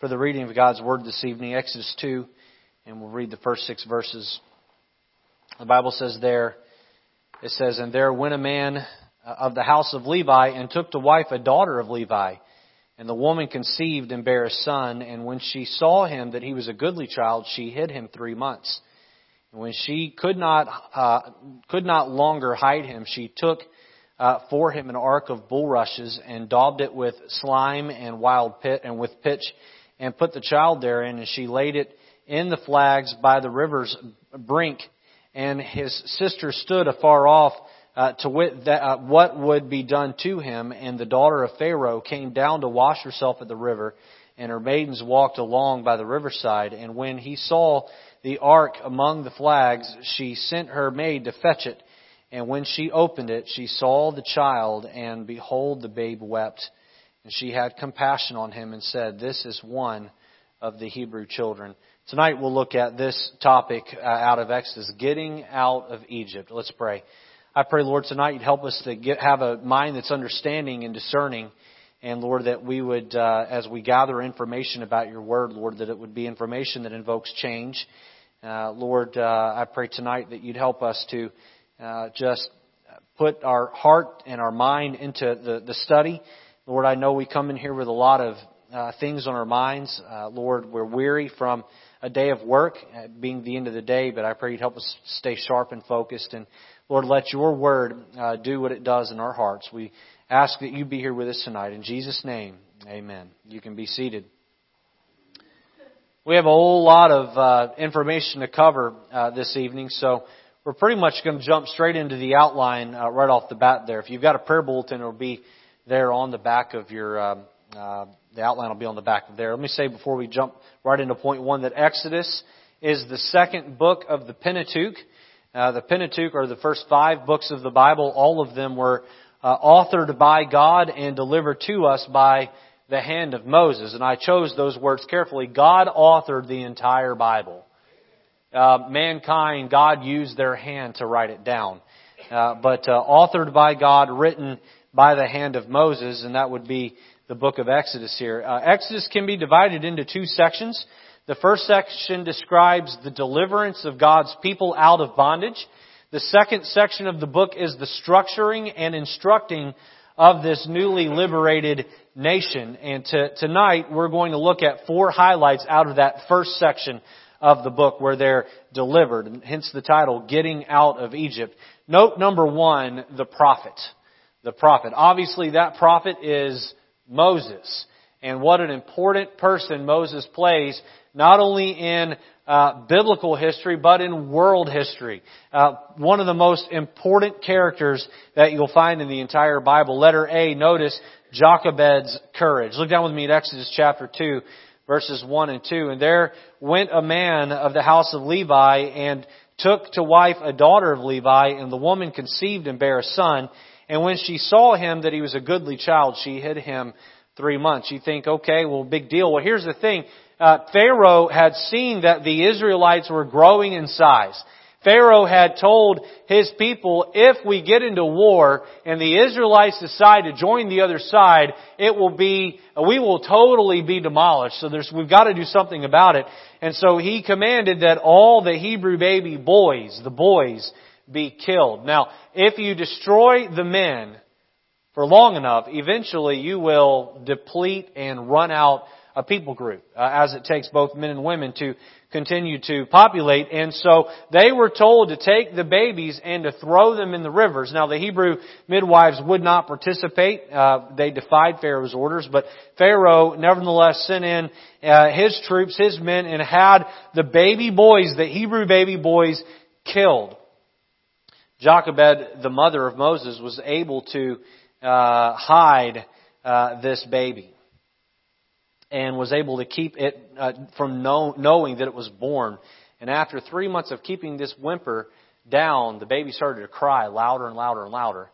for the reading of God's Word this evening, Exodus 2, and we'll read the first six verses. The Bible says there, it says, And there went a man of the house of Levi and took to wife a daughter of Levi. And the woman conceived and bare a son, and when she saw him that he was a goodly child, she hid him three months. And when she could not, uh, could not longer hide him, she took uh, for him an ark of bulrushes and daubed it with slime and wild pit and with pitch and put the child therein and she laid it in the flags by the river's brink. And his sister stood afar off uh, to wit that, uh, what would be done to him and the daughter of Pharaoh came down to wash herself at the river and her maidens walked along by the riverside. And when he saw the ark among the flags she sent her maid to fetch it and when she opened it, she saw the child, and behold, the babe wept. And she had compassion on him and said, This is one of the Hebrew children. Tonight we'll look at this topic uh, out of Exodus, getting out of Egypt. Let's pray. I pray, Lord, tonight you'd help us to get, have a mind that's understanding and discerning. And Lord, that we would, uh, as we gather information about your word, Lord, that it would be information that invokes change. Uh, Lord, uh, I pray tonight that you'd help us to uh, just put our heart and our mind into the, the study. Lord, I know we come in here with a lot of uh, things on our minds. Uh, Lord, we're weary from a day of work, uh, being the end of the day, but I pray you'd help us stay sharp and focused. And Lord, let your word uh, do what it does in our hearts. We ask that you be here with us tonight. In Jesus' name, amen. You can be seated. We have a whole lot of uh, information to cover uh, this evening, so we're pretty much going to jump straight into the outline uh, right off the bat there. If you've got a prayer bulletin, it'll be there on the back of your, um, uh, the outline will be on the back of there. Let me say before we jump right into point one that Exodus is the second book of the Pentateuch. Uh, the Pentateuch are the first five books of the Bible. All of them were uh, authored by God and delivered to us by the hand of Moses. And I chose those words carefully. God authored the entire Bible uh, mankind, God used their hand to write it down. Uh, but uh, authored by God, written by the hand of Moses, and that would be the book of Exodus here. Uh, Exodus can be divided into two sections. The first section describes the deliverance of God's people out of bondage. The second section of the book is the structuring and instructing of this newly liberated nation. And to, tonight we're going to look at four highlights out of that first section of the book where they're delivered, and hence the title, Getting Out of Egypt. Note number one, the prophet. The prophet. Obviously that prophet is Moses. And what an important person Moses plays, not only in uh, biblical history, but in world history. Uh, one of the most important characters that you'll find in the entire Bible. Letter A, notice Jochebed's courage. Look down with me at Exodus chapter 2, verses 1 and 2. And there went a man of the house of Levi and took to wife a daughter of Levi, and the woman conceived and bare a son. And when she saw him that he was a goodly child, she hid him three months. You think, okay, well, big deal. Well, here's the thing. Uh, Pharaoh had seen that the Israelites were growing in size. Pharaoh had told his people, if we get into war and the Israelites decide to join the other side, it will be, we will totally be demolished. So there's, we've got to do something about it. And so he commanded that all the Hebrew baby boys, the boys, be killed. Now, if you destroy the men for long enough, eventually you will deplete and run out a people group, uh, as it takes both men and women to continue to populate. And so they were told to take the babies and to throw them in the rivers. Now the Hebrew midwives would not participate. Uh, they defied Pharaoh's orders, but Pharaoh nevertheless sent in uh, his troops, his men, and had the baby boys, the Hebrew baby boys, killed. Jochebed, the mother of Moses, was able to uh, hide uh, this baby and was able to keep it uh, from know, knowing that it was born. And after three months of keeping this whimper down, the baby started to cry louder and louder and louder.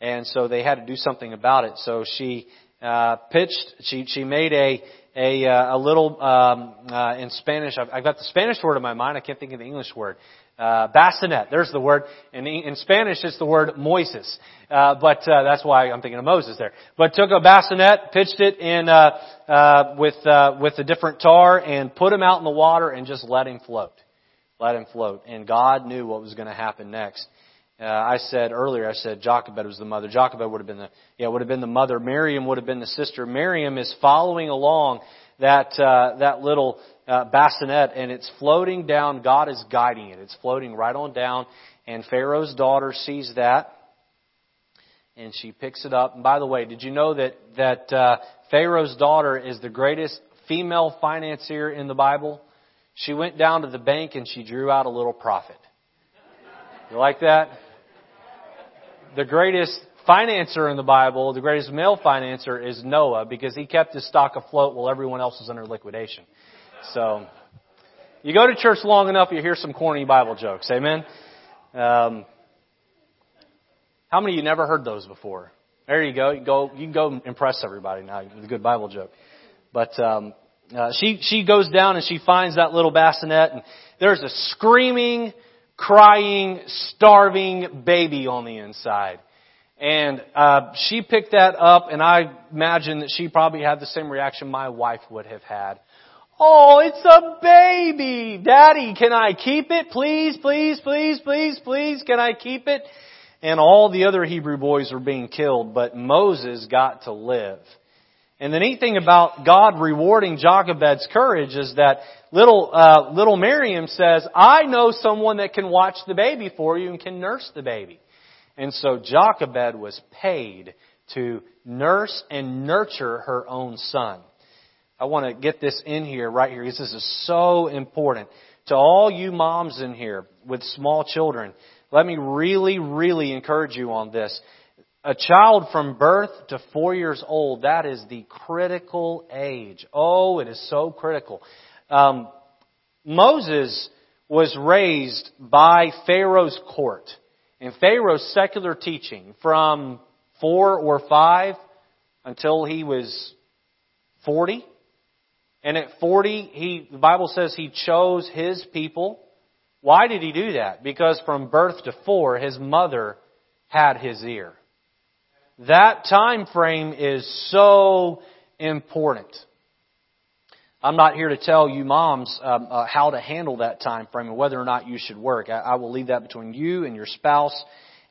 And so they had to do something about it. So she uh, pitched. She she made a a, uh, a little um, uh, in Spanish. I've, I've got the Spanish word in my mind. I can't think of the English word. Uh, bassinet. There's the word. In, in Spanish, it's the word Moises. Uh, but uh, that's why I'm thinking of Moses there. But took a bassinet, pitched it in uh, uh, with uh, with a different tar, and put him out in the water, and just let him float. Let him float. And God knew what was going to happen next. Uh, I said earlier, I said Jochebed was the mother. Jochebed would have been the yeah would have been the mother. Miriam would have been the sister. Miriam is following along that uh, that little uh, bassinet, and it's floating down. God is guiding it. It's floating right on down, and Pharaoh's daughter sees that, and she picks it up. And by the way, did you know that that uh, Pharaoh's daughter is the greatest female financier in the Bible? She went down to the bank and she drew out a little profit. You like that? The greatest financer in the Bible, the greatest male financer is Noah because he kept his stock afloat while everyone else was under liquidation. So, you go to church long enough, you hear some corny Bible jokes. Amen? Um, how many of you never heard those before? There you go. You go. You can go impress everybody now with a good Bible joke. But um, uh, she she goes down and she finds that little bassinet, and there's a screaming, crying, starving baby on the inside. And uh, she picked that up, and I imagine that she probably had the same reaction my wife would have had. Oh, it's a baby! Daddy, can I keep it? Please, please, please, please, please, can I keep it? And all the other Hebrew boys were being killed, but Moses got to live. And the neat thing about God rewarding Jochebed's courage is that little, uh, little Miriam says, I know someone that can watch the baby for you and can nurse the baby. And so Jochebed was paid to nurse and nurture her own son. I want to get this in here, right here, because this is so important. To all you moms in here with small children, let me really, really encourage you on this. A child from birth to four years old, that is the critical age. Oh, it is so critical. Um, Moses was raised by Pharaoh's court and Pharaoh's secular teaching from four or five until he was 40. And at 40, he, the Bible says he chose his people. Why did he do that? Because from birth to four, his mother had his ear. That time frame is so important. I'm not here to tell you moms um, uh, how to handle that time frame and whether or not you should work. I, I will leave that between you and your spouse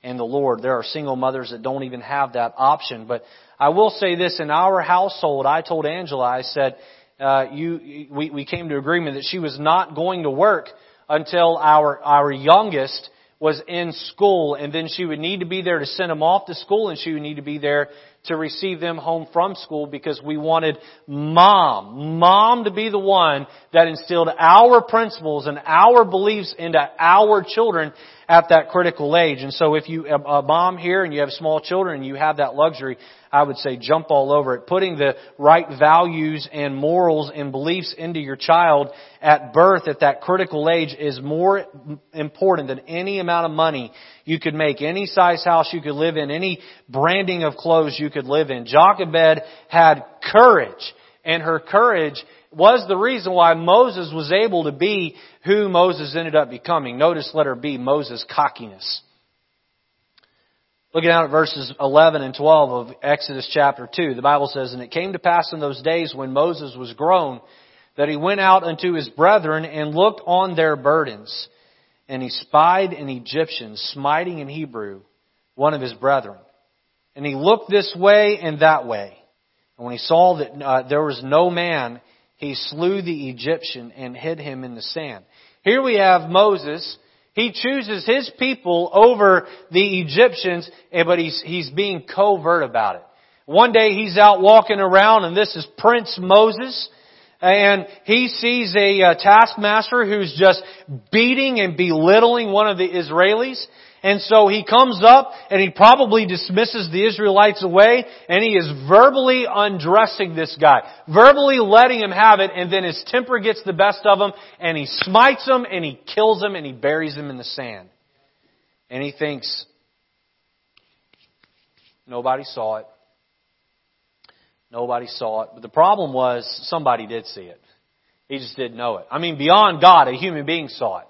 and the Lord. There are single mothers that don't even have that option. But I will say this: in our household, I told Angela, I said, uh, you, we, we came to agreement that she was not going to work until our our youngest was in school, and then she would need to be there to send him off to school, and she would need to be there to receive them home from school because we wanted mom, mom to be the one that instilled our principles and our beliefs into our children at that critical age. And so if you, a mom here and you have small children and you have that luxury, I would say jump all over it. Putting the right values and morals and beliefs into your child at birth at that critical age is more important than any amount of money you could make, any size house you could live in, any branding of clothes you could live in. Jochebed had courage and her courage was the reason why Moses was able to be who Moses ended up becoming. Notice letter B, Moses' cockiness. Looking out at verses 11 and 12 of Exodus chapter 2, the Bible says, And it came to pass in those days when Moses was grown, that he went out unto his brethren and looked on their burdens. And he spied an Egyptian smiting in Hebrew, one of his brethren. And he looked this way and that way. And when he saw that uh, there was no man, he slew the Egyptian and hid him in the sand. Here we have Moses. He chooses his people over the Egyptians, eh, but he's, he's being covert about it. One day he's out walking around and this is Prince Moses and he sees a uh, taskmaster who's just beating and belittling one of the Israelis. And so he comes up and he probably dismisses the Israelites away and he is verbally undressing this guy, verbally letting him have it and then his temper gets the best of him and he smites him and he kills him and he buries him in the sand. And he thinks, nobody saw it. Nobody saw it. But the problem was somebody did see it. He just didn't know it. I mean, beyond God, a human being saw it.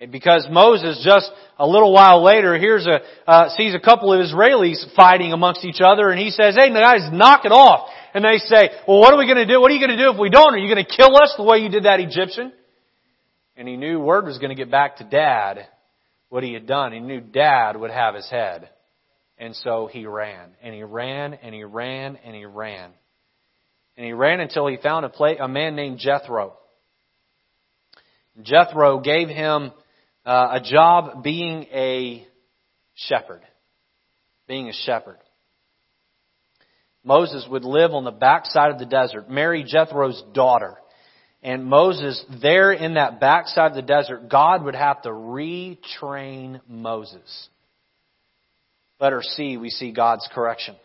And because Moses just a little while later hears a, uh, sees a couple of Israelis fighting amongst each other and he says, hey guys, knock it off. And they say, well what are we going to do? What are you going to do if we don't? Are you going to kill us the way you did that Egyptian? And he knew word was going to get back to dad what he had done. He knew dad would have his head. And so he ran. And he ran and he ran and he ran. And he ran until he found a, a man named Jethro. Jethro gave him uh, a job being a shepherd. Being a shepherd. Moses would live on the backside of the desert, marry Jethro's daughter. And Moses, there in that backside of the desert, God would have to retrain Moses. Letter C, we see God's correction.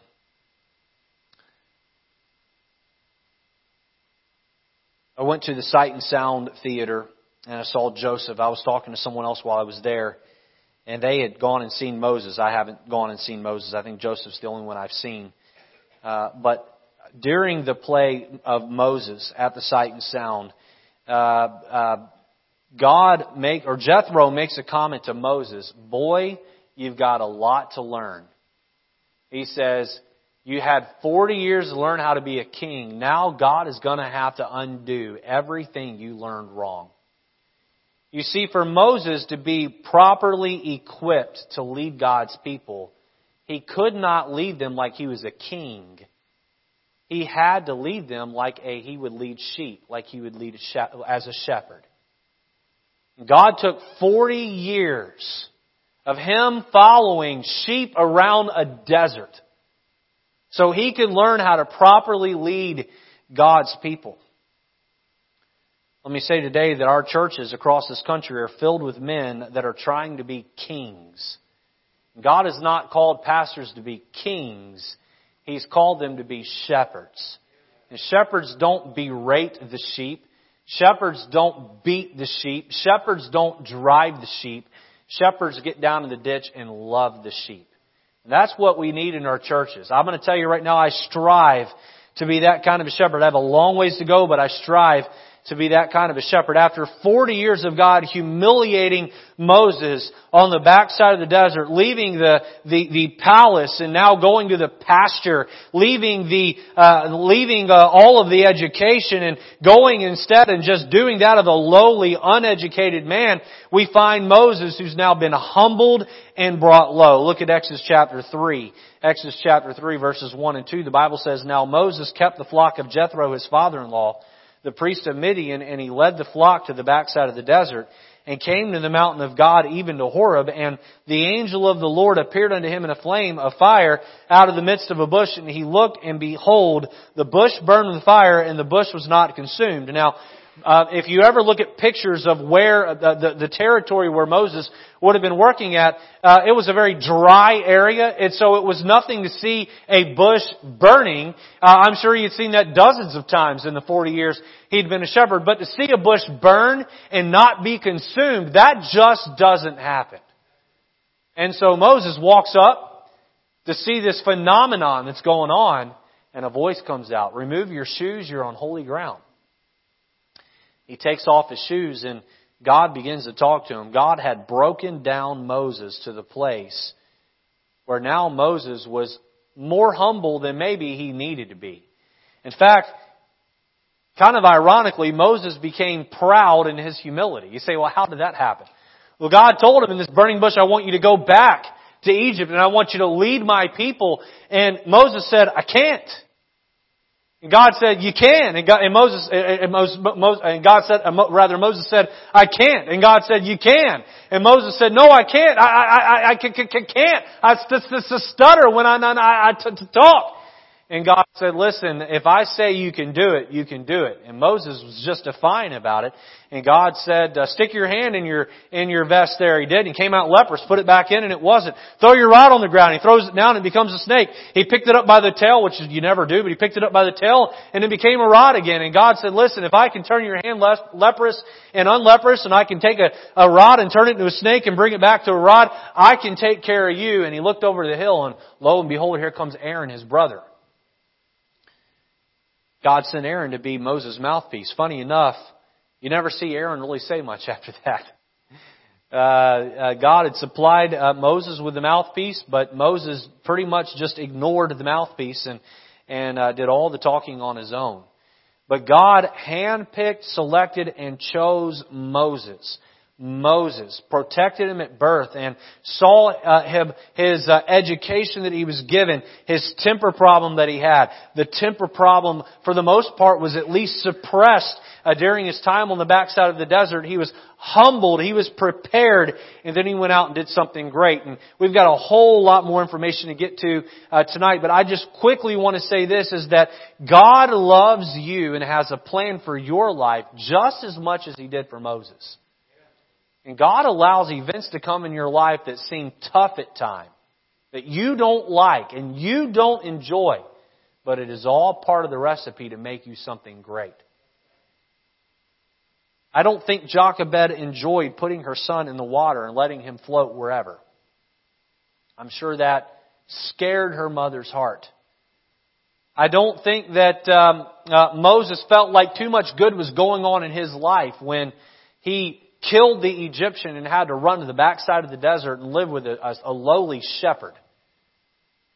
I went to the Sight and Sound Theater and I saw Joseph. I was talking to someone else while I was there, and they had gone and seen Moses. I haven't gone and seen Moses. I think Joseph's the only one I've seen. Uh, but during the play of Moses at the Sight and Sound, uh, uh, God make or Jethro makes a comment to Moses, "Boy, you've got a lot to learn." He says, "You had 40 years to learn how to be a king. Now God is going to have to undo everything you learned wrong." You see, for Moses to be properly equipped to lead God's people, he could not lead them like he was a king. He had to lead them like a, he would lead sheep, like he would lead a as a shepherd. God took 40 years of him following sheep around a desert so he could learn how to properly lead God's people. Let me say today that our churches across this country are filled with men that are trying to be kings. God has not called pastors to be kings. He's called them to be shepherds. And shepherds don't berate the sheep. Shepherds don't beat the sheep. Shepherds don't drive the sheep. Shepherds get down in the ditch and love the sheep. And that's what we need in our churches. I'm going to tell you right now, I strive to be that kind of a shepherd. I have a long ways to go, but I strive to be that kind of a shepherd. After 40 years of God humiliating Moses on the backside of the desert, leaving the, the, the palace and now going to the pasture, leaving the, uh, leaving uh, all of the education and going instead and just doing that of a lowly, uneducated man, we find Moses who's now been humbled and brought low. Look at Exodus chapter 3. Exodus chapter 3 verses 1 and 2. The Bible says, Now Moses kept the flock of Jethro, his father-in-law, the priest of Midian, and he led the flock to the backside of the desert, and came to the mountain of God, even to Horeb, and the angel of the Lord appeared unto him in a flame of fire out of the midst of a bush, and he looked, and behold, the bush burned with fire, and the bush was not consumed. Now, uh, if you ever look at pictures of where uh, the, the, the territory where Moses would have been working at, uh, it was a very dry area, and so it was nothing to see a bush burning. Uh, I'm sure had seen that dozens of times in the 40 years he'd been a shepherd, but to see a bush burn and not be consumed, that just doesn't happen. And so Moses walks up to see this phenomenon that's going on, and a voice comes out, remove your shoes, you're on holy ground. He takes off his shoes and God begins to talk to him. God had broken down Moses to the place where now Moses was more humble than maybe he needed to be. In fact, kind of ironically, Moses became proud in his humility. You say, well, how did that happen? Well, God told him in this burning bush, I want you to go back to Egypt and I want you to lead my people. And Moses said, I can't. And God said, you can. And, God, and Moses, and, Moses, and God said, rather Moses said, I can't. And God said, you can. And Moses said, no, I can't. I, I, I, I can't. I, stutter when I, I, I talk. And God said, listen, if I say you can do it, you can do it. And Moses was just defiant about it. And God said, uh, stick your hand in your, in your vest there. He did. He came out leprous, put it back in and it wasn't. Throw your rod on the ground. He throws it down and it becomes a snake. He picked it up by the tail, which you never do, but he picked it up by the tail and it became a rod again. And God said, listen, if I can turn your hand leprous and unleprous and I can take a, a rod and turn it into a snake and bring it back to a rod, I can take care of you. And he looked over the hill and lo and behold, here comes Aaron, his brother. God sent Aaron to be Moses' mouthpiece. Funny enough, you never see Aaron really say much after that. Uh, uh, God had supplied uh, Moses with the mouthpiece, but Moses pretty much just ignored the mouthpiece and and uh, did all the talking on his own. But God handpicked, selected, and chose Moses. Moses, protected him at birth, and saw uh, his uh, education that he was given, his temper problem that he had. The temper problem, for the most part, was at least suppressed uh, during his time on the backside of the desert. He was humbled, he was prepared, and then he went out and did something great. And we've got a whole lot more information to get to uh, tonight, but I just quickly want to say this: is that God loves you and has a plan for your life just as much as He did for Moses. And God allows events to come in your life that seem tough at times, that you don't like and you don't enjoy, but it is all part of the recipe to make you something great. I don't think Jochebed enjoyed putting her son in the water and letting him float wherever. I'm sure that scared her mother's heart. I don't think that um, uh, Moses felt like too much good was going on in his life when he killed the Egyptian and had to run to the backside of the desert and live with a, a, lowly shepherd.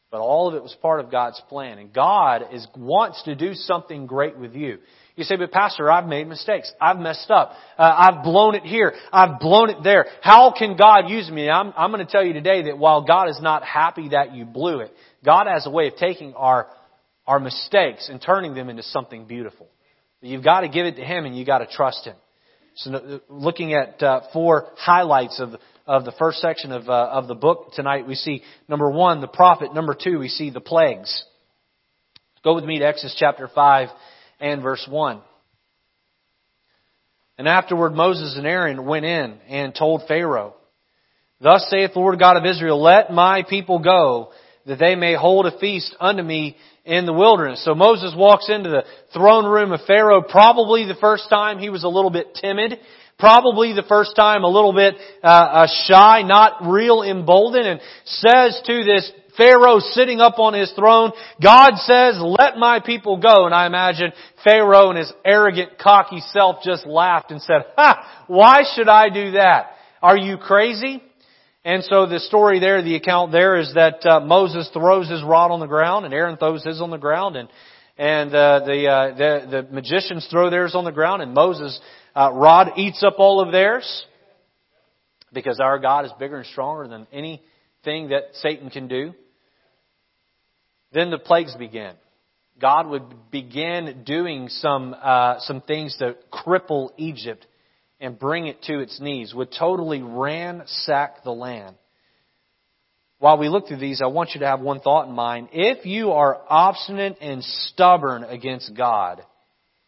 But all of it was part of God's plan. And God is, wants to do something great with you. You say, but Pastor, I've made mistakes. I've messed up. Uh, I've blown it here. I've blown it there. How can God use me? I'm, I'm going to tell you today that while God is not happy that you blew it, God has a way of taking our, our mistakes and turning them into something beautiful. You've got to give it to Him and you've got to trust Him. So, looking at uh, four highlights of of the first section of uh, of the book tonight, we see number one the prophet. Number two, we see the plagues. Go with me to Exodus chapter five and verse one. And afterward, Moses and Aaron went in and told Pharaoh, Thus saith the Lord God of Israel, Let my people go, that they may hold a feast unto me in the wilderness. So Moses walks into the throne room of Pharaoh probably the first time he was a little bit timid. Probably the first time a little bit uh, uh, shy, not real emboldened, and says to this Pharaoh sitting up on his throne, God says, let my people go. And I imagine Pharaoh and his arrogant, cocky self just laughed and said, ha, why should I do that? Are you crazy? And so the story there, the account there is that uh, Moses throws his rod on the ground and Aaron throws his on the ground and and uh, the, uh, the the magicians throw theirs on the ground and Moses' uh, rod eats up all of theirs because our God is bigger and stronger than anything that Satan can do. Then the plagues begin. God would begin doing some uh, some things to cripple Egypt and bring it to its knees, would totally ransack the land. While we look through these, I want you to have one thought in mind. If you are obstinate and stubborn against God,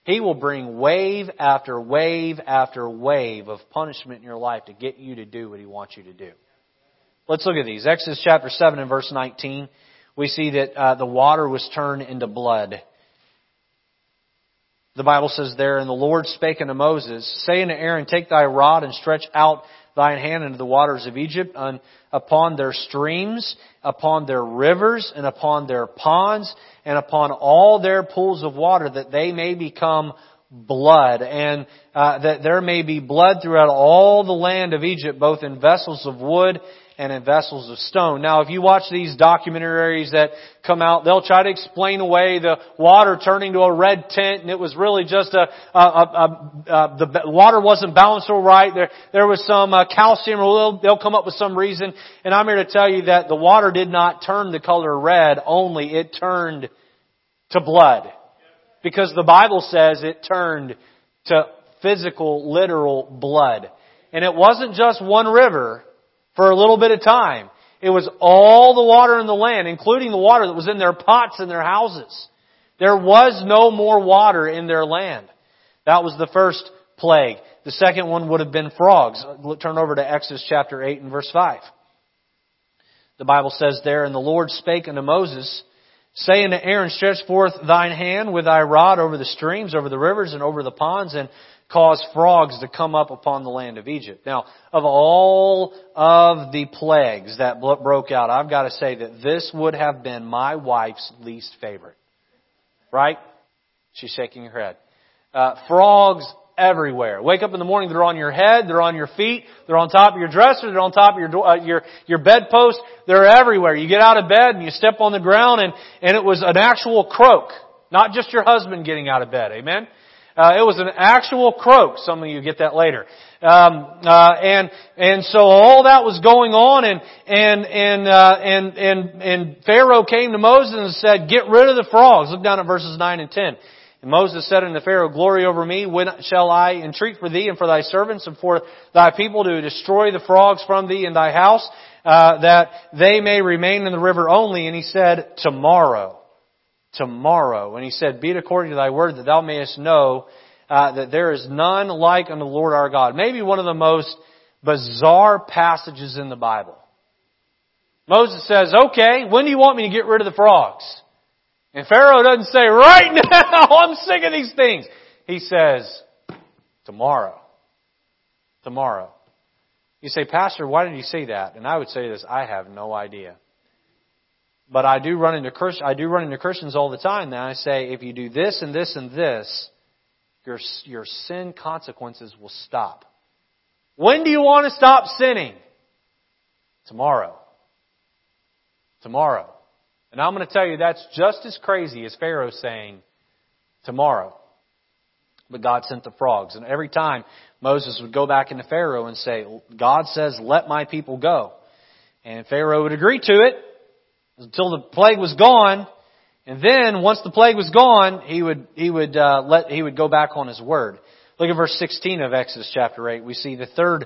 He will bring wave after wave after wave of punishment in your life to get you to do what He wants you to do. Let's look at these. Exodus chapter 7 and verse 19. We see that uh, the water was turned into blood. The Bible says there, And the Lord spake unto Moses, saying to Aaron, Take thy rod and stretch out thine hand into the waters of Egypt, and upon their streams, upon their rivers, and upon their ponds, and upon all their pools of water, that they may become blood, and uh, that there may be blood throughout all the land of Egypt, both in vessels of wood and in vessels of stone. Now, if you watch these documentaries that come out, they'll try to explain away the water turning to a red tint, and it was really just a, a, a, a the water wasn't balanced all right. There, there was some uh, calcium, or they'll, they'll come up with some reason. And I'm here to tell you that the water did not turn the color red only; it turned to blood, because the Bible says it turned to physical, literal blood. And it wasn't just one river for a little bit of time. It was all the water in the land, including the water that was in their pots in their houses. There was no more water in their land. That was the first plague. The second one would have been frogs. Turn over to Exodus chapter 8 and verse 5. The Bible says there, And the Lord spake unto Moses, saying to Aaron, Stretch forth thine hand with thy rod over the streams, over the rivers, and over the ponds, and caused frogs to come up upon the land of Egypt. Now, of all of the plagues that broke out, I've got to say that this would have been my wife's least favorite. Right? She's shaking her head. Uh, frogs everywhere. Wake up in the morning, they're on your head, they're on your feet, they're on top of your dresser, they're on top of your uh, your your bedpost. They're everywhere. You get out of bed and you step on the ground, and and it was an actual croak, not just your husband getting out of bed. Amen. Uh, it was an actual croak. Some of you get that later. Um, uh, and and so all that was going on, and and and uh, and and and Pharaoh came to Moses and said, "Get rid of the frogs." Look down at verses nine and ten. And Moses said unto Pharaoh, Glory over me, when shall I entreat for thee and for thy servants and for thy people to destroy the frogs from thee and thy house, uh, that they may remain in the river only? And he said, Tomorrow. Tomorrow. And he said, Be it according to thy word that thou mayest know uh, that there is none like unto the Lord our God. Maybe one of the most bizarre passages in the Bible. Moses says, okay, when do you want me to get rid of the frogs? And Pharaoh doesn't say, right now, I'm sick of these things. He says, tomorrow. Tomorrow. You say, Pastor, why did you say that? And I would say this, I have no idea. But I do run into I do run into Christians all the time. And I say, if you do this and this and this, your, your sin consequences will stop. When do you want to stop sinning? Tomorrow. Tomorrow. And I'm going to tell you that's just as crazy as Pharaoh saying, tomorrow. But God sent the frogs. And every time Moses would go back into Pharaoh and say, God says, let my people go. And Pharaoh would agree to it until the plague was gone. And then once the plague was gone, he would, he would, uh, let, he would go back on his word. Look at verse 16 of Exodus chapter 8. We see the third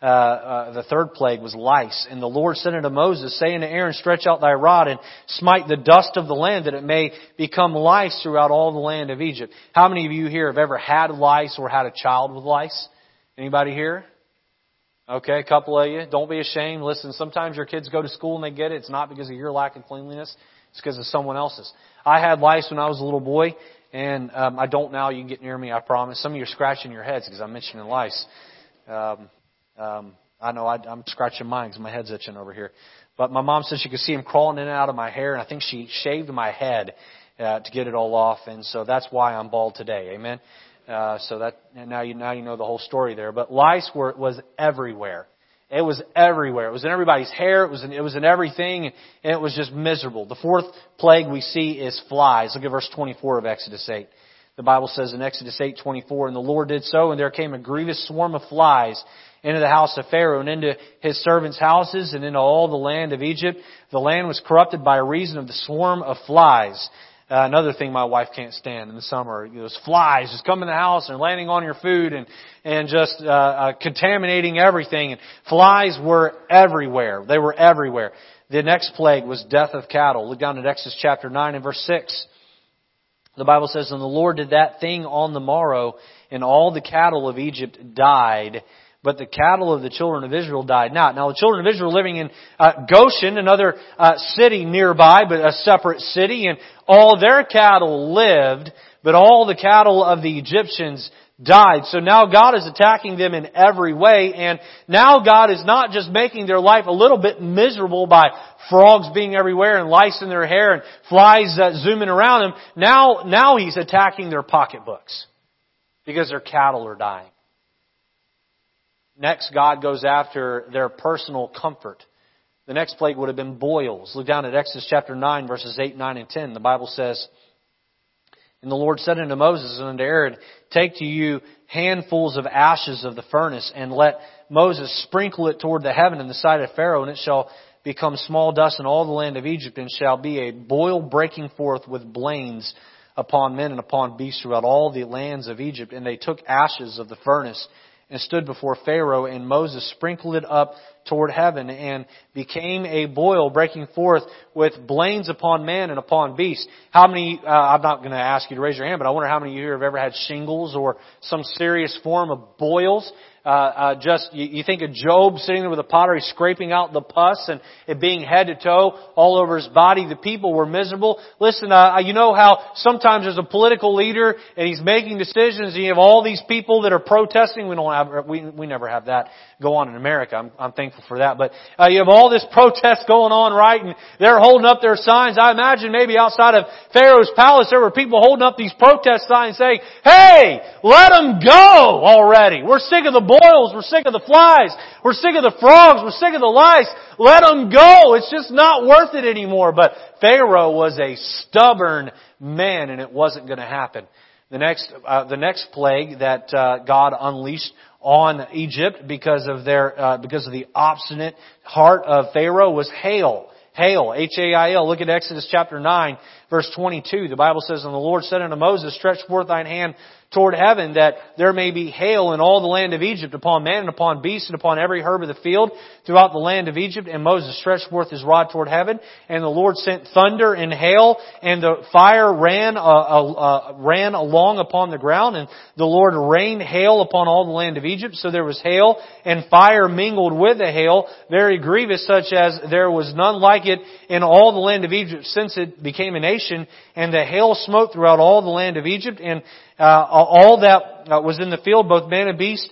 uh, uh, the third plague was lice. And the Lord said unto Moses, saying to Aaron, stretch out thy rod and smite the dust of the land that it may become lice throughout all the land of Egypt. How many of you here have ever had lice or had a child with lice? Anybody here? Okay, a couple of you. Don't be ashamed. Listen, sometimes your kids go to school and they get it. It's not because of your lack of cleanliness. It's because of someone else's. I had lice when I was a little boy, and um, I don't now. You can get near me, I promise. Some of you are scratching your heads because I'm mentioning lice. Um, um, I know I, I'm scratching mine because my head's itching over here. But my mom said she could see him crawling in and out of my hair, and I think she shaved my head uh, to get it all off, and so that's why I'm bald today. Amen. Uh, so that now you now you know the whole story there. But lice were was everywhere. It was everywhere. It was in everybody's hair. It was in, it was in everything, and it was just miserable. The fourth plague we see is flies. Look at verse 24 of Exodus 8. The Bible says in Exodus 8:24, and the Lord did so, and there came a grievous swarm of flies into the house of Pharaoh and into his servants' houses and into all the land of Egypt. The land was corrupted by reason of the swarm of flies. Uh, another thing my wife can't stand in the summer, those flies just come in the house and landing on your food and and just uh, uh, contaminating everything. And flies were everywhere. They were everywhere. The next plague was death of cattle. Look down at Exodus chapter nine and verse six. The Bible says, "And the Lord did that thing on the morrow, and all the cattle of Egypt died." But the cattle of the children of Israel died not. Now the children of Israel living in uh, Goshen, another uh, city nearby, but a separate city, and all their cattle lived, but all the cattle of the Egyptians died. So now God is attacking them in every way, and now God is not just making their life a little bit miserable by frogs being everywhere and lice in their hair and flies uh, zooming around them. Now, now He's attacking their pocketbooks because their cattle are dying. Next, God goes after their personal comfort. The next plague would have been boils. Look down at Exodus chapter 9, verses 8, 9, and 10. The Bible says, And the Lord said unto Moses and unto Aaron, Take to you handfuls of ashes of the furnace, and let Moses sprinkle it toward the heaven in the sight of Pharaoh, and it shall become small dust in all the land of Egypt, and shall be a boil breaking forth with blains upon men and upon beasts throughout all the lands of Egypt. And they took ashes of the furnace, and stood before Pharaoh, and Moses sprinkled it up toward heaven, and became a boil breaking forth with blains upon man and upon beast. How many, uh, I'm not going to ask you to raise your hand, but I wonder how many of you here have ever had shingles or some serious form of boils? Uh, uh, just you, you think of Job sitting there with a pottery scraping out the pus and it being head to toe all over his body. The people were miserable. Listen, uh, you know how sometimes there's a political leader and he's making decisions and you have all these people that are protesting. We don't have we we never have that go on in America. I'm, I'm thankful for that. But uh, you have all this protest going on, right? And they're holding up their signs. I imagine maybe outside of Pharaoh's palace there were people holding up these protest signs saying, "Hey, let them go already. We're sick of the boils. We're sick of the flies. We're sick of the frogs. We're sick of the lice. Let them go. It's just not worth it anymore." But Pharaoh was a stubborn man, and it wasn't going to happen. The next, uh, the next plague that uh, God unleashed on Egypt because of their uh, because of the obstinate heart of Pharaoh was hail. Hail, H-A-I-L. Look at Exodus chapter 9, verse 22. The Bible says, And the Lord said unto Moses, Stretch forth thine hand toward heaven that there may be hail in all the land of Egypt upon man and upon beast and upon every herb of the field throughout the land of Egypt. And Moses stretched forth his rod toward heaven and the Lord sent thunder and hail and the fire ran, uh, uh, uh, ran along upon the ground and the Lord rained hail upon all the land of Egypt. So there was hail and fire mingled with the hail, very grievous such as there was none like it in all the land of Egypt since it became a nation and the hail smote throughout all the land of Egypt and uh, all that uh, was in the field, both man and beast,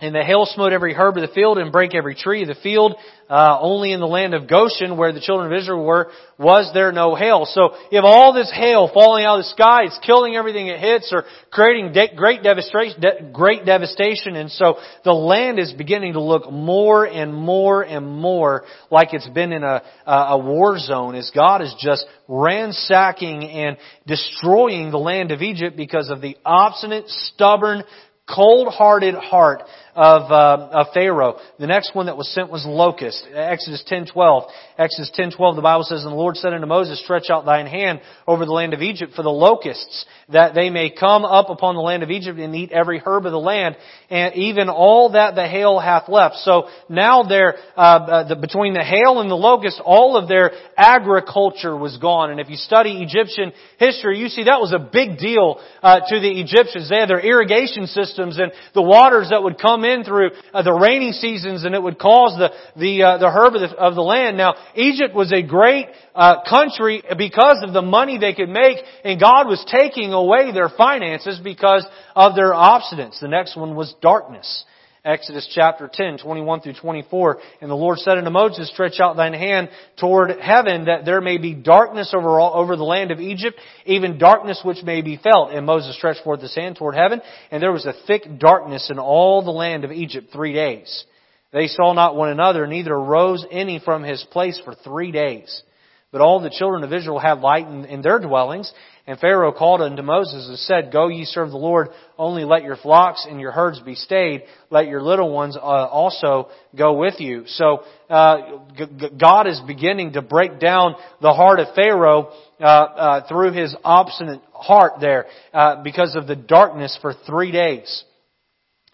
and the hail smote every herb of the field and brake every tree of the field. Uh, only in the land of Goshen, where the children of Israel were, was there no hail. So you have all this hail falling out of the sky. It's killing everything it hits, or creating de- great devastation. De- great devastation, and so the land is beginning to look more and more and more like it's been in a, a war zone. As God is just ransacking and destroying the land of Egypt because of the obstinate, stubborn, cold-hearted heart of, uh, of Pharaoh. The next one that was sent was locust. Exodus 10:12. Exodus 10:12. The Bible says, "And the Lord said unto Moses, Stretch out thine hand over the land of Egypt for the locusts, that they may come up upon the land of Egypt and eat every herb of the land, and even all that the hail hath left." So now there, uh, uh, the, between the hail and the locust, all of their agriculture was gone. And if you study Egyptian history, you see that was a big deal uh, to the Egyptians. They had their irrigation systems and the waters that would come in through uh, the rainy seasons and it would cause the, the, uh, the herb of the, of the land. Now, Egypt was a great uh, country because of the money they could make and God was taking away their finances because of their obstinance. The next one was darkness. Exodus chapter 10, 21 through 24. And the Lord said unto Moses, Stretch out thine hand toward heaven, that there may be darkness over, all, over the land of Egypt, even darkness which may be felt. And Moses stretched forth his hand toward heaven, and there was a thick darkness in all the land of Egypt three days. They saw not one another, neither arose any from his place for three days. But all the children of Israel had light in, in their dwellings, and Pharaoh called unto Moses and said, Go ye serve the Lord, only let your flocks and your herds be stayed, let your little ones uh, also go with you. So uh, g- God is beginning to break down the heart of Pharaoh uh, uh through his obstinate heart there uh, because of the darkness for three days.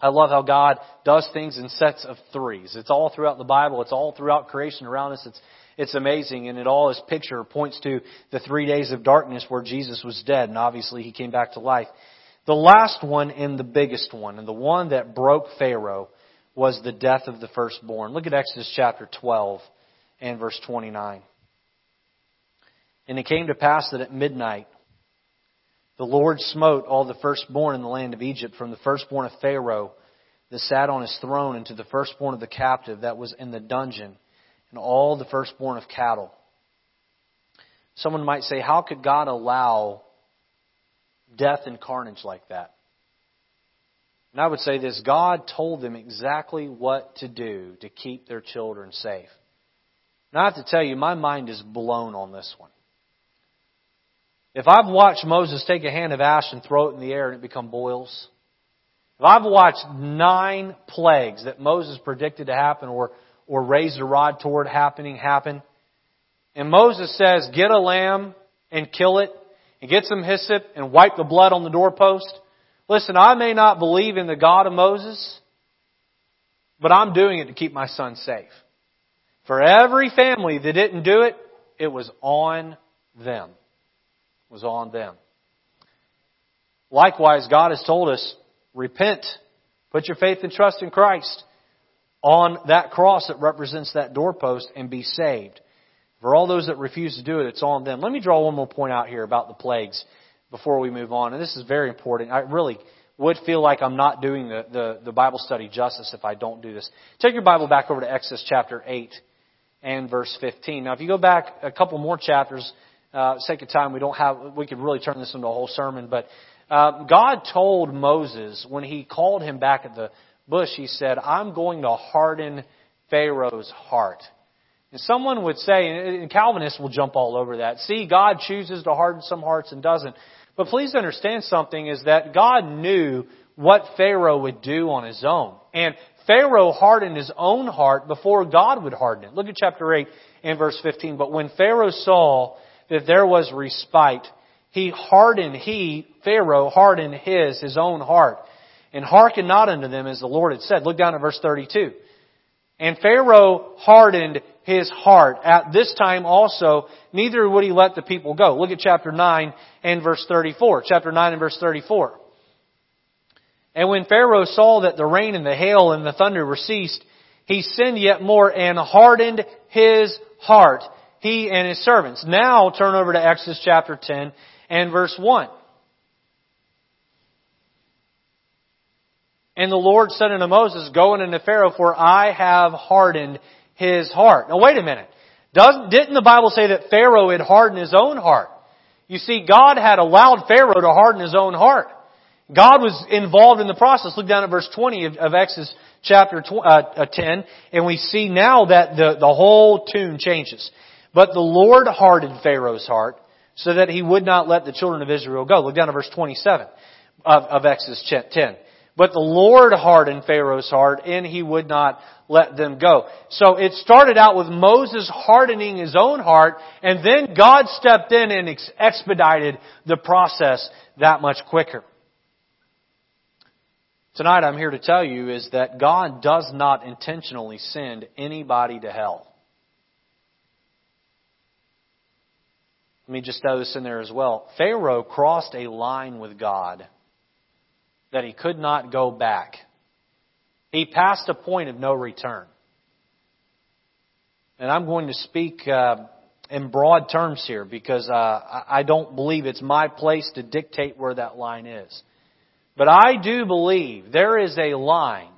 I love how God does things in sets of threes. It's all throughout the Bible. It's all throughout creation around us. It's it's amazing, and it all is picture points to the three days of darkness where Jesus was dead, and obviously he came back to life. The last one and the biggest one, and the one that broke Pharaoh, was the death of the firstborn. Look at Exodus chapter 12 and verse 29. And it came to pass that at midnight the Lord smote all the firstborn in the land of Egypt, from the firstborn of Pharaoh that sat on his throne, and to the firstborn of the captive that was in the dungeon and all the firstborn of cattle. Someone might say, How could God allow death and carnage like that? And I would say this God told them exactly what to do to keep their children safe. And I have to tell you, my mind is blown on this one. If I've watched Moses take a hand of ash and throw it in the air and it become boils, if I've watched nine plagues that Moses predicted to happen or or raise a rod toward happening happen. And Moses says, get a lamb and kill it and get some hyssop and wipe the blood on the doorpost. Listen, I may not believe in the God of Moses, but I'm doing it to keep my son safe. For every family that didn't do it, it was on them. Was on them. Likewise, God has told us, repent, put your faith and trust in Christ on that cross that represents that doorpost and be saved. For all those that refuse to do it, it's on them. Let me draw one more point out here about the plagues before we move on. And this is very important. I really would feel like I'm not doing the, the, the Bible study justice if I don't do this. Take your Bible back over to Exodus chapter 8 and verse 15. Now, if you go back a couple more chapters, uh, sake of time, we don't have, we could really turn this into a whole sermon, but uh, God told Moses when he called him back at the bush, he said, I'm going to harden Pharaoh's heart. And someone would say, and Calvinists will jump all over that, see, God chooses to harden some hearts and doesn't. But please understand something is that God knew what Pharaoh would do on his own. And Pharaoh hardened his own heart before God would harden it. Look at chapter 8 and verse 15. But when Pharaoh saw that there was respite, he hardened, he, Pharaoh, hardened his, his own heart, and hearkened not unto them as the Lord had said. Look down at verse 32. And Pharaoh hardened his heart. At this time also, neither would he let the people go. Look at chapter 9 and verse 34. Chapter 9 and verse 34. And when Pharaoh saw that the rain and the hail and the thunder were ceased, he sinned yet more and hardened his heart, he and his servants. Now turn over to Exodus chapter 10 and verse 1. And the Lord said unto Moses, Go unto Pharaoh, for I have hardened his heart. Now wait a minute. Doesn't, didn't the Bible say that Pharaoh had hardened his own heart? You see, God had allowed Pharaoh to harden his own heart. God was involved in the process. Look down at verse 20 of, of Exodus chapter tw- uh, 10, and we see now that the, the whole tune changes. But the Lord hardened Pharaoh's heart so that he would not let the children of Israel go. Look down at verse 27 of, of Exodus 10. But the Lord hardened Pharaoh's heart, and he would not let them go. So it started out with Moses hardening his own heart, and then God stepped in and expedited the process that much quicker. Tonight I'm here to tell you is that God does not intentionally send anybody to hell. Let me just throw this in there as well. Pharaoh crossed a line with God that he could not go back. He passed a point of no return. And I'm going to speak uh, in broad terms here because uh, I don't believe it's my place to dictate where that line is. But I do believe there is a line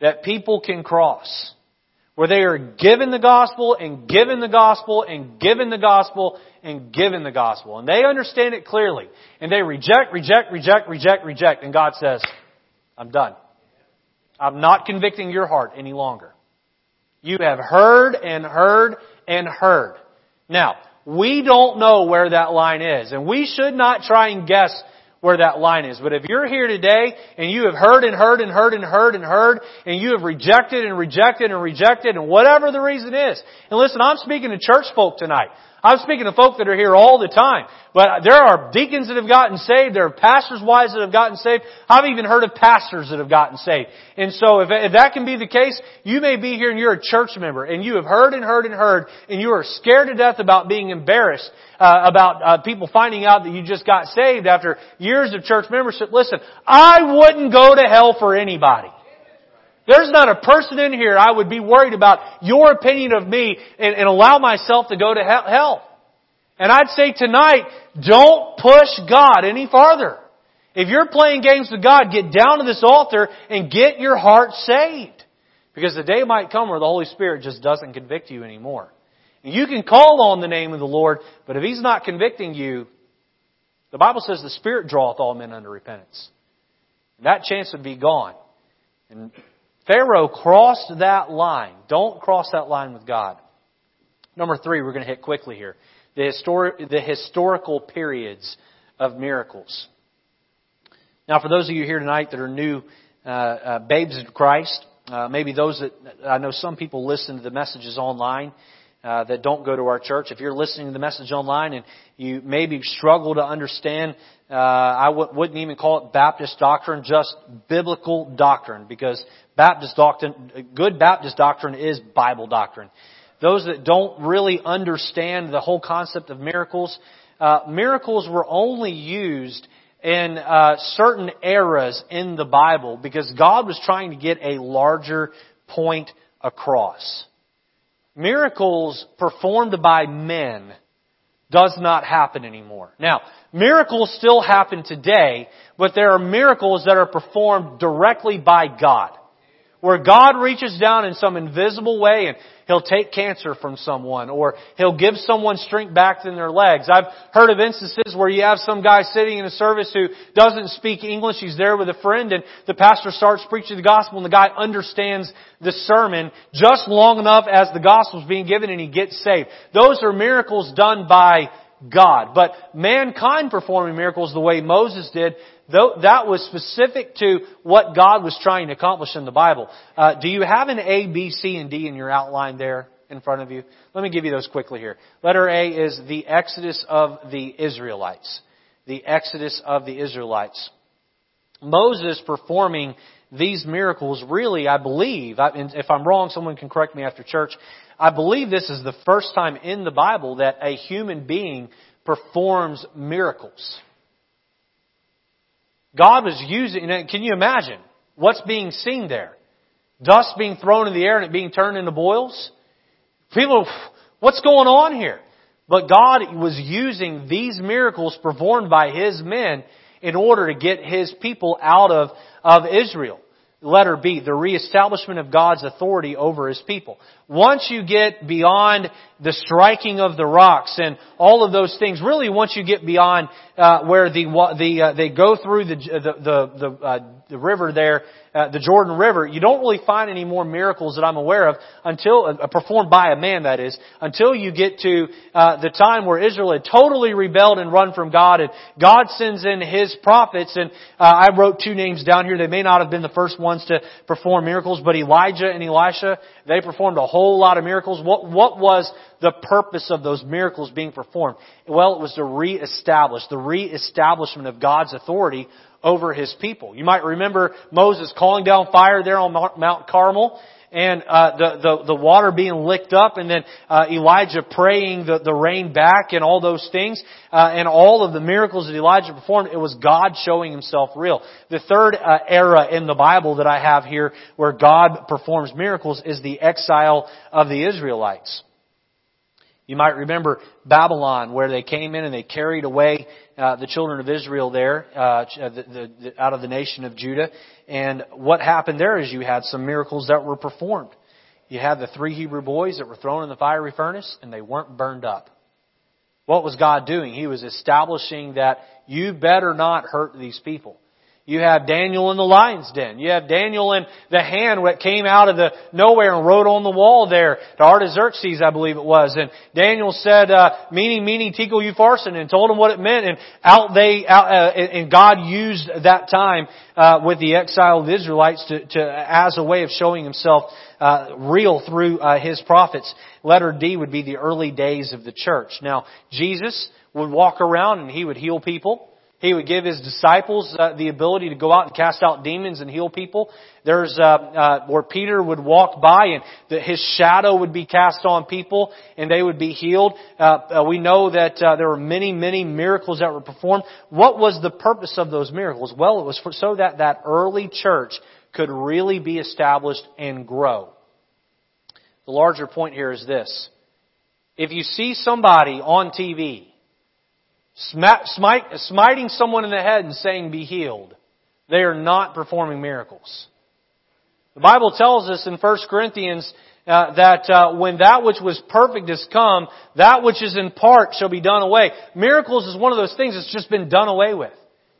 that people can cross where they are given the gospel and given the gospel and given the gospel and given the gospel. And they understand it clearly. And they reject, reject, reject, reject, reject. And God says, I'm done. I'm not convicting your heart any longer. You have heard and heard and heard. Now, we don't know where that line is. And we should not try and guess where that line is. But if you're here today and you have heard and heard and heard and heard and heard and you have rejected and rejected and rejected and whatever the reason is. And listen, I'm speaking to church folk tonight. I'm speaking to folk that are here all the time. But there are deacons that have gotten saved. There are pastors' wives that have gotten saved. I've even heard of pastors that have gotten saved. And so if, if that can be the case, you may be here and you're a church member and you have heard and heard and heard and you are scared to death about being embarrassed uh, about uh, people finding out that you just got saved after years of church membership. Listen, I wouldn't go to hell for anybody. There's not a person in here I would be worried about your opinion of me and, and allow myself to go to hell. And I'd say tonight, don't push God any farther. If you're playing games with God, get down to this altar and get your heart saved. Because the day might come where the Holy Spirit just doesn't convict you anymore. You can call on the name of the Lord, but if He's not convicting you, the Bible says the Spirit draweth all men unto repentance. That chance would be gone. And Pharaoh crossed that line. Don't cross that line with God. Number three, we're going to hit quickly here. The, histori- the historical periods of miracles. Now, for those of you here tonight that are new uh, uh, babes in Christ, uh, maybe those that I know some people listen to the messages online uh, that don't go to our church. If you're listening to the message online and you maybe struggle to understand, uh, I w- wouldn't even call it Baptist doctrine, just biblical doctrine, because Baptist doctrine, good Baptist doctrine is Bible doctrine. Those that don't really understand the whole concept of miracles, uh, miracles were only used in uh, certain eras in the Bible because God was trying to get a larger point across. Miracles performed by men does not happen anymore. Now, miracles still happen today, but there are miracles that are performed directly by God. Where God reaches down in some invisible way and He'll take cancer from someone or He'll give someone strength back in their legs. I've heard of instances where you have some guy sitting in a service who doesn't speak English. He's there with a friend and the pastor starts preaching the gospel and the guy understands the sermon just long enough as the gospel's being given and he gets saved. Those are miracles done by God. But mankind performing miracles the way Moses did, though that was specific to what God was trying to accomplish in the Bible. Uh, do you have an A, B, C, and D in your outline there in front of you? Let me give you those quickly here. Letter A is the Exodus of the Israelites. The Exodus of the Israelites. Moses performing these miracles really, I believe, if I'm wrong, someone can correct me after church, I believe this is the first time in the Bible that a human being performs miracles. God was using, can you imagine what's being seen there? Dust being thrown in the air and it being turned into boils? People, what's going on here? But God was using these miracles performed by His men in order to get His people out of, of Israel. Letter B, the reestablishment of God's authority over His people. Once you get beyond the striking of the rocks and all of those things, really once you get beyond uh, where the the uh, they go through the the the, the, uh, the river there uh, the Jordan River, you don't really find any more miracles that I'm aware of until uh, performed by a man that is until you get to uh, the time where Israel had totally rebelled and run from God, and God sends in His prophets. And uh, I wrote two names down here. They may not have been the first ones to perform miracles, but Elijah and Elisha they performed a whole lot of miracles. What what was the purpose of those miracles being performed? Well, it was to reestablish the reestablishment of God's authority over his people. You might remember Moses calling down fire there on Mount Carmel and uh, the, the the water being licked up, and then uh, Elijah praying the, the rain back, and all those things, uh, and all of the miracles that Elijah performed. It was God showing Himself real. The third uh, era in the Bible that I have here, where God performs miracles, is the exile of the Israelites. You might remember Babylon, where they came in and they carried away uh, the children of Israel there uh, uh, the, the, the, out of the nation of Judah. And what happened there is you had some miracles that were performed. You had the three Hebrew boys that were thrown in the fiery furnace, and they weren't burned up. What was God doing? He was establishing that you better not hurt these people. You have Daniel in the lion's den. You have Daniel in the hand that came out of the nowhere and wrote on the wall there to Artaxerxes, I believe it was. And Daniel said, uh, "Mene, mene, tekel upharsin," and told him what it meant. And out they, out, uh, and God used that time uh, with the exiled Israelites to, to, as a way of showing Himself uh, real through uh, His prophets. Letter D would be the early days of the church. Now, Jesus would walk around and He would heal people. He would give his disciples uh, the ability to go out and cast out demons and heal people. There's uh, uh, where Peter would walk by and the, his shadow would be cast on people and they would be healed. Uh, uh, we know that uh, there were many, many miracles that were performed. What was the purpose of those miracles? Well, it was for, so that that early church could really be established and grow. The larger point here is this. If you see somebody on TV smiting someone in the head and saying, be healed. They are not performing miracles. The Bible tells us in 1 Corinthians uh, that uh, when that which was perfect has come, that which is in part shall be done away. Miracles is one of those things that's just been done away with.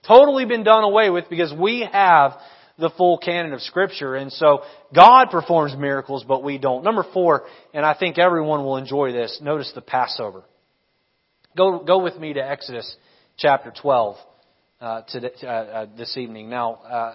Totally been done away with because we have the full canon of Scripture. And so God performs miracles, but we don't. Number four, and I think everyone will enjoy this, notice the Passover. Go, go with me to Exodus chapter 12 uh, today, uh, uh, this evening. Now, uh,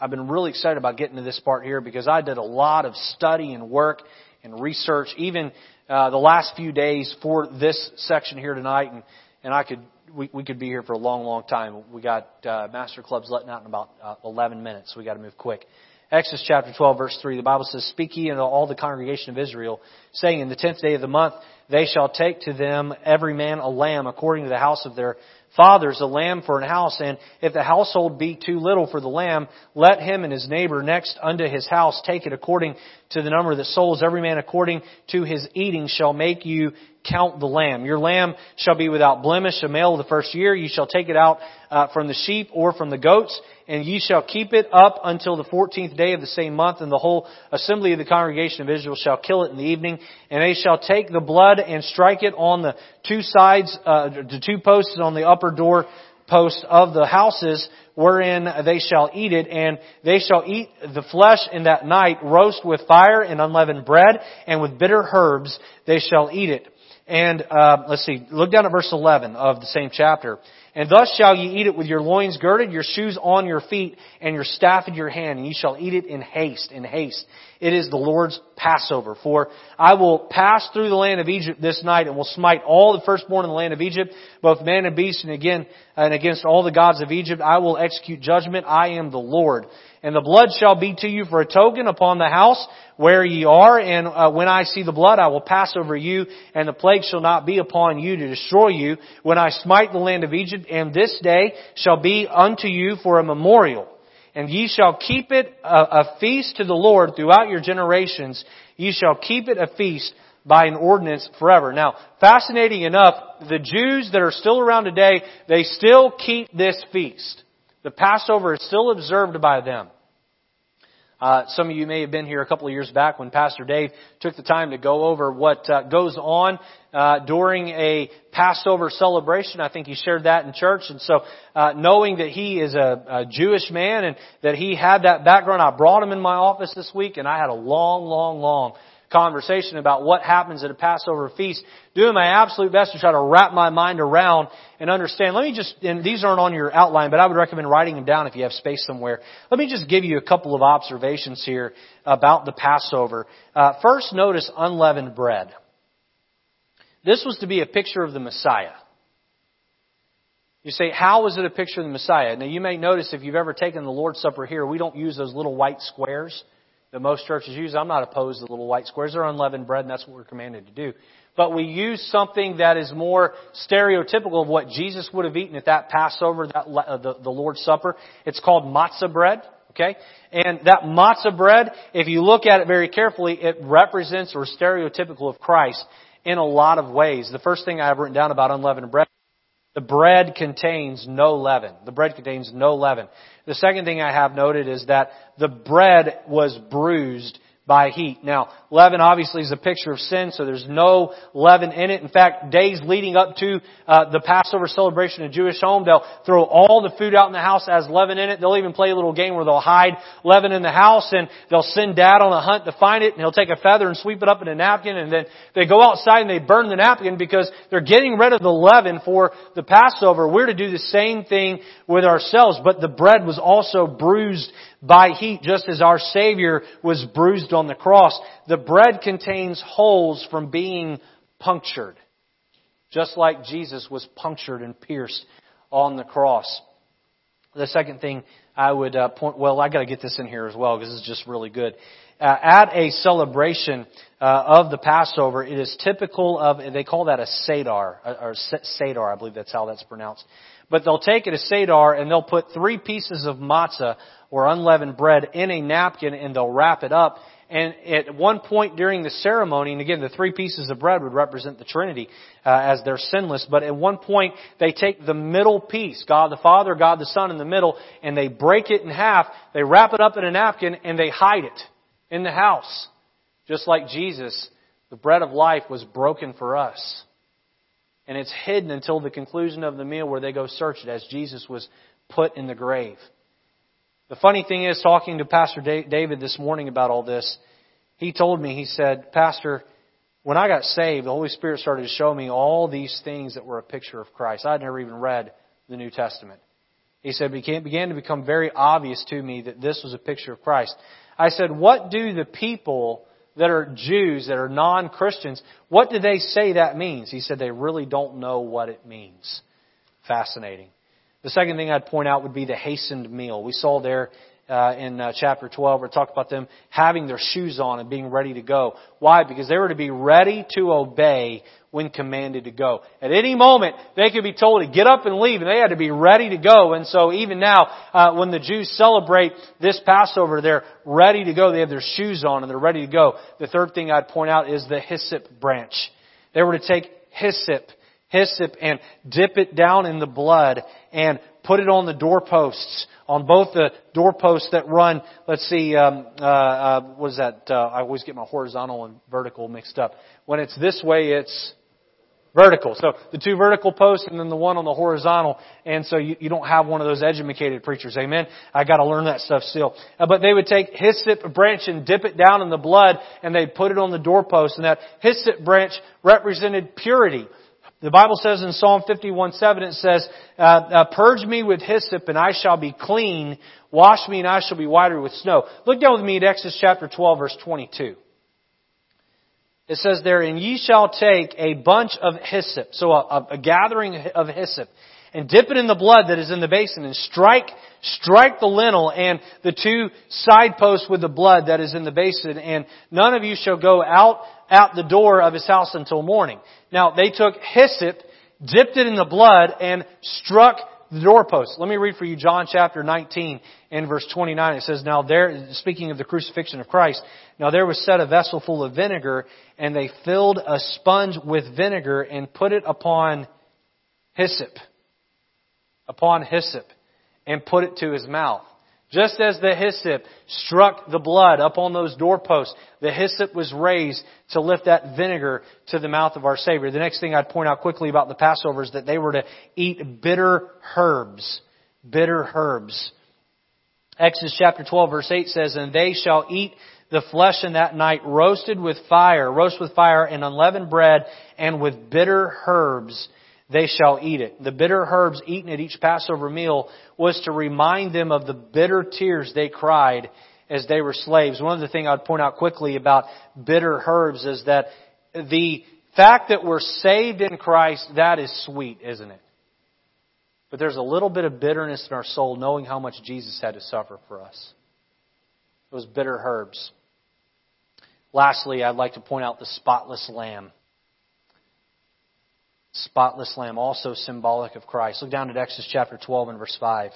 I've been really excited about getting to this part here because I did a lot of study and work and research, even uh, the last few days for this section here tonight, and and I could we, we could be here for a long, long time. We got uh, master clubs letting out in about uh, 11 minutes, so we got to move quick. Exodus chapter 12, verse 3, the Bible says, Speak ye unto all the congregation of Israel, saying, In the tenth day of the month they shall take to them every man a lamb according to the house of their fathers, a lamb for an house. And if the household be too little for the lamb, let him and his neighbor next unto his house take it according to the number the souls. Every man according to his eating shall make you count the lamb. Your lamb shall be without blemish, a male of the first year. You shall take it out uh, from the sheep or from the goats, and ye shall keep it up until the fourteenth day of the same month, and the whole assembly of the congregation of Israel shall kill it in the evening, and they shall take the blood and strike it on the two sides, uh, the two posts on the upper door posts of the houses wherein they shall eat it, and they shall eat the flesh in that night, roast with fire and unleavened bread, and with bitter herbs they shall eat it. And uh, let's see, look down at verse 11 of the same chapter. And thus shall ye eat it with your loins girded, your shoes on your feet, and your staff in your hand, and ye shall eat it in haste, in haste. It is the Lord's Passover. For I will pass through the land of Egypt this night, and will smite all the firstborn in the land of Egypt, both man and beast, and again, and against all the gods of Egypt I will execute judgment. I am the Lord. And the blood shall be to you for a token upon the house where ye are, and uh, when I see the blood, I will pass over you, and the plague shall not be upon you to destroy you, when I smite the land of Egypt, and this day shall be unto you for a memorial. And ye shall keep it a, a feast to the Lord throughout your generations. Ye shall keep it a feast by an ordinance forever. Now, fascinating enough, the Jews that are still around today, they still keep this feast. The Passover is still observed by them. Uh, some of you may have been here a couple of years back when Pastor Dave took the time to go over what uh, goes on uh, during a Passover celebration. I think he shared that in church. And so, uh, knowing that he is a, a Jewish man and that he had that background, I brought him in my office this week, and I had a long, long, long conversation about what happens at a Passover feast, doing my absolute best to try to wrap my mind around and understand. Let me just, and these aren't on your outline, but I would recommend writing them down if you have space somewhere. Let me just give you a couple of observations here about the Passover. Uh, first, notice unleavened bread. This was to be a picture of the Messiah. You say, how is it a picture of the Messiah? Now you may notice if you've ever taken the Lord's Supper here, we don't use those little white squares that most churches use. I'm not opposed to little white squares. They're unleavened bread, and that's what we're commanded to do. But we use something that is more stereotypical of what Jesus would have eaten at that Passover, that uh, the, the Lord's Supper. It's called matzah bread. Okay? And that matzah bread, if you look at it very carefully, it represents or stereotypical of Christ in a lot of ways. The first thing I have written down about unleavened bread the bread contains no leaven. The bread contains no leaven. The second thing I have noted is that the bread was bruised by heat. Now, leaven obviously is a picture of sin, so there's no leaven in it. In fact, days leading up to uh, the Passover celebration in Jewish home, they'll throw all the food out in the house as leaven in it. They'll even play a little game where they'll hide leaven in the house, and they'll send dad on a hunt to find it, and he'll take a feather and sweep it up in a napkin, and then they go outside and they burn the napkin because they're getting rid of the leaven for the Passover. We're to do the same thing with ourselves, but the bread was also bruised by heat, just as our Savior was bruised on the cross. The bread contains holes from being punctured, just like Jesus was punctured and pierced on the cross. The second thing I would uh, point, well, I got to get this in here as well because is just really good. Uh, at a celebration uh, of the Passover, it is typical of, they call that a Seder, or Seder, I believe that's how that's pronounced. But they'll take it a Seder and they'll put three pieces of matzah or unleavened bread in a napkin and they'll wrap it up. And at one point during the ceremony, and again, the three pieces of bread would represent the Trinity uh, as they're sinless, but at one point they take the middle piece, God the Father, God the Son in the middle, and they break it in half, they wrap it up in a napkin, and they hide it in the house. Just like Jesus, the bread of life was broken for us. And it's hidden until the conclusion of the meal where they go search it as Jesus was put in the grave. The funny thing is, talking to Pastor David this morning about all this, he told me, he said, Pastor, when I got saved, the Holy Spirit started to show me all these things that were a picture of Christ. I'd never even read the New Testament. He said, it began to become very obvious to me that this was a picture of Christ. I said, what do the people that are Jews, that are non-Christians, what do they say that means? He said they really don't know what it means. Fascinating. The second thing I'd point out would be the hastened meal. We saw there uh, in uh, chapter 12 where talked about them having their shoes on and being ready to go. Why? Because they were to be ready to obey when commanded to go. At any moment, they could be told to get up and leave, and they had to be ready to go. And so even now, uh, when the Jews celebrate this Passover, they're ready to go. They have their shoes on and they're ready to go. The third thing I'd point out is the hyssop branch. They were to take hyssop, hyssop and dip it down in the blood and put it on the doorposts, on both the doorposts that run, let's see, um, uh, uh, what is that? Uh, I always get my horizontal and vertical mixed up. When it's this way, it's vertical. So the two vertical posts and then the one on the horizontal. And so you, you don't have one of those educated preachers. Amen. I got to learn that stuff still. Uh, but they would take hyssop branch and dip it down in the blood and they'd put it on the doorpost. And that hyssop branch represented purity. The Bible says in Psalm 51, 7, it says, uh, uh, Purge me with hyssop and I shall be clean. Wash me and I shall be whiter with snow. Look down with me at Exodus chapter 12 verse 22. It says there, and ye shall take a bunch of hyssop, so a, a, gathering of hyssop, and dip it in the blood that is in the basin, and strike, strike the lintel and the two side posts with the blood that is in the basin, and none of you shall go out, out the door of his house until morning. Now, they took hyssop, dipped it in the blood, and struck the doorpost. Let me read for you John chapter 19 and verse 29. It says, Now there, speaking of the crucifixion of Christ, now there was set a vessel full of vinegar, and they filled a sponge with vinegar and put it upon hyssop, upon hyssop, and put it to his mouth. Just as the hyssop struck the blood up on those doorposts, the hyssop was raised to lift that vinegar to the mouth of our Savior. The next thing I'd point out quickly about the Passover is that they were to eat bitter herbs. Bitter herbs. Exodus chapter 12 verse 8 says, And they shall eat the flesh in that night roasted with fire, roast with fire and unleavened bread and with bitter herbs they shall eat it. The bitter herbs eaten at each Passover meal was to remind them of the bitter tears they cried as they were slaves. One of the things I'd point out quickly about bitter herbs is that the fact that we're saved in Christ, that is sweet, isn't it? But there's a little bit of bitterness in our soul knowing how much Jesus had to suffer for us. Those bitter herbs. Lastly, I'd like to point out the spotless lamb spotless lamb, also symbolic of Christ. Look down at Exodus chapter 12 and verse 5.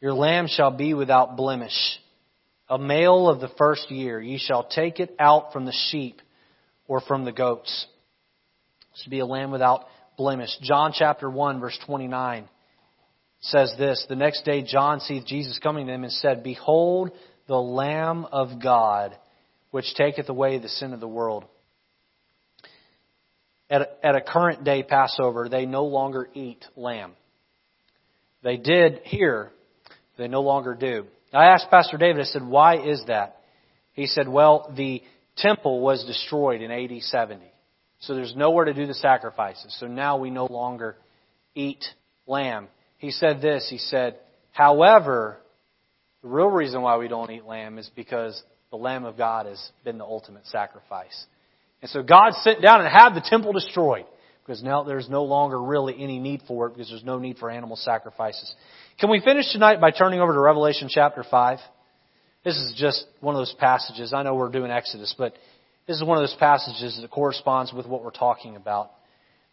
Your lamb shall be without blemish, a male of the first year. Ye shall take it out from the sheep or from the goats. To be a lamb without blemish. John chapter 1 verse 29 says this, The next day John sees Jesus coming to him and said, Behold the Lamb of God, which taketh away the sin of the world at a, at a current day Passover, they no longer eat lamb. They did here, they no longer do. I asked Pastor David, I said, why is that? He said, well, the temple was destroyed in AD 70. So there's nowhere to do the sacrifices. So now we no longer eat lamb. He said this, he said, however, the real reason why we don't eat lamb is because the Lamb of God has been the ultimate sacrifice. And so God sent down and had the temple destroyed because now there's no longer really any need for it because there's no need for animal sacrifices. Can we finish tonight by turning over to Revelation chapter 5? This is just one of those passages. I know we're doing Exodus, but this is one of those passages that corresponds with what we're talking about.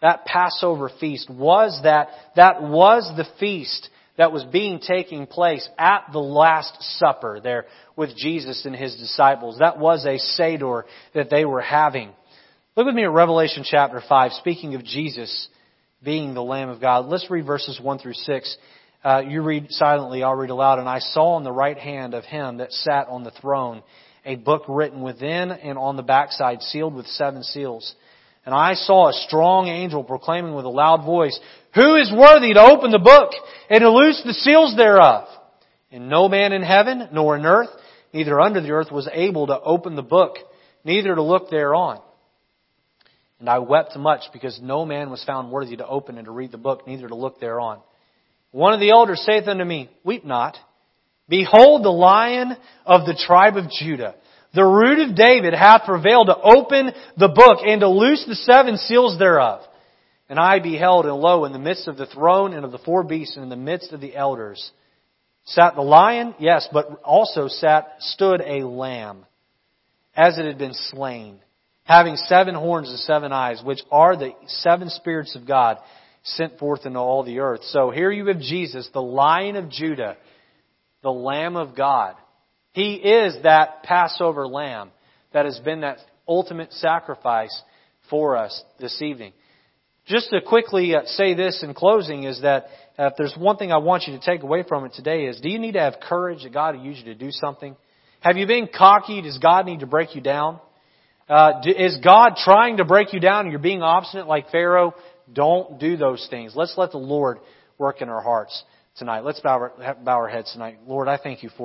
That Passover feast was that, that was the feast that was being taking place at the Last Supper there with Jesus and his disciples. That was a Seder that they were having. Look with me at Revelation chapter 5, speaking of Jesus being the Lamb of God. Let's read verses 1 through 6. Uh, you read silently, I'll read aloud. And I saw on the right hand of him that sat on the throne a book written within and on the backside, sealed with seven seals. And I saw a strong angel proclaiming with a loud voice, Who is worthy to open the book and to loose the seals thereof? And no man in heaven, nor in earth, neither under the earth was able to open the book, neither to look thereon. And I wept much because no man was found worthy to open and to read the book, neither to look thereon. One of the elders saith unto me, Weep not. Behold the lion of the tribe of Judah the root of David hath prevailed to open the book and to loose the seven seals thereof. And I beheld, and lo, in the midst of the throne and of the four beasts, and in the midst of the elders, sat the lion, yes, but also sat, stood a lamb, as it had been slain, having seven horns and seven eyes, which are the seven spirits of God sent forth into all the earth. So here you have Jesus, the lion of Judah, the lamb of God, he is that Passover lamb that has been that ultimate sacrifice for us this evening. Just to quickly uh, say this in closing is that uh, if there's one thing I want you to take away from it today is do you need to have courage that God will use you to do something? Have you been cocky? Does God need to break you down? Uh, is God trying to break you down and you're being obstinate like Pharaoh? Don't do those things. Let's let the Lord work in our hearts tonight. Let's bow our, bow our heads tonight. Lord, I thank you for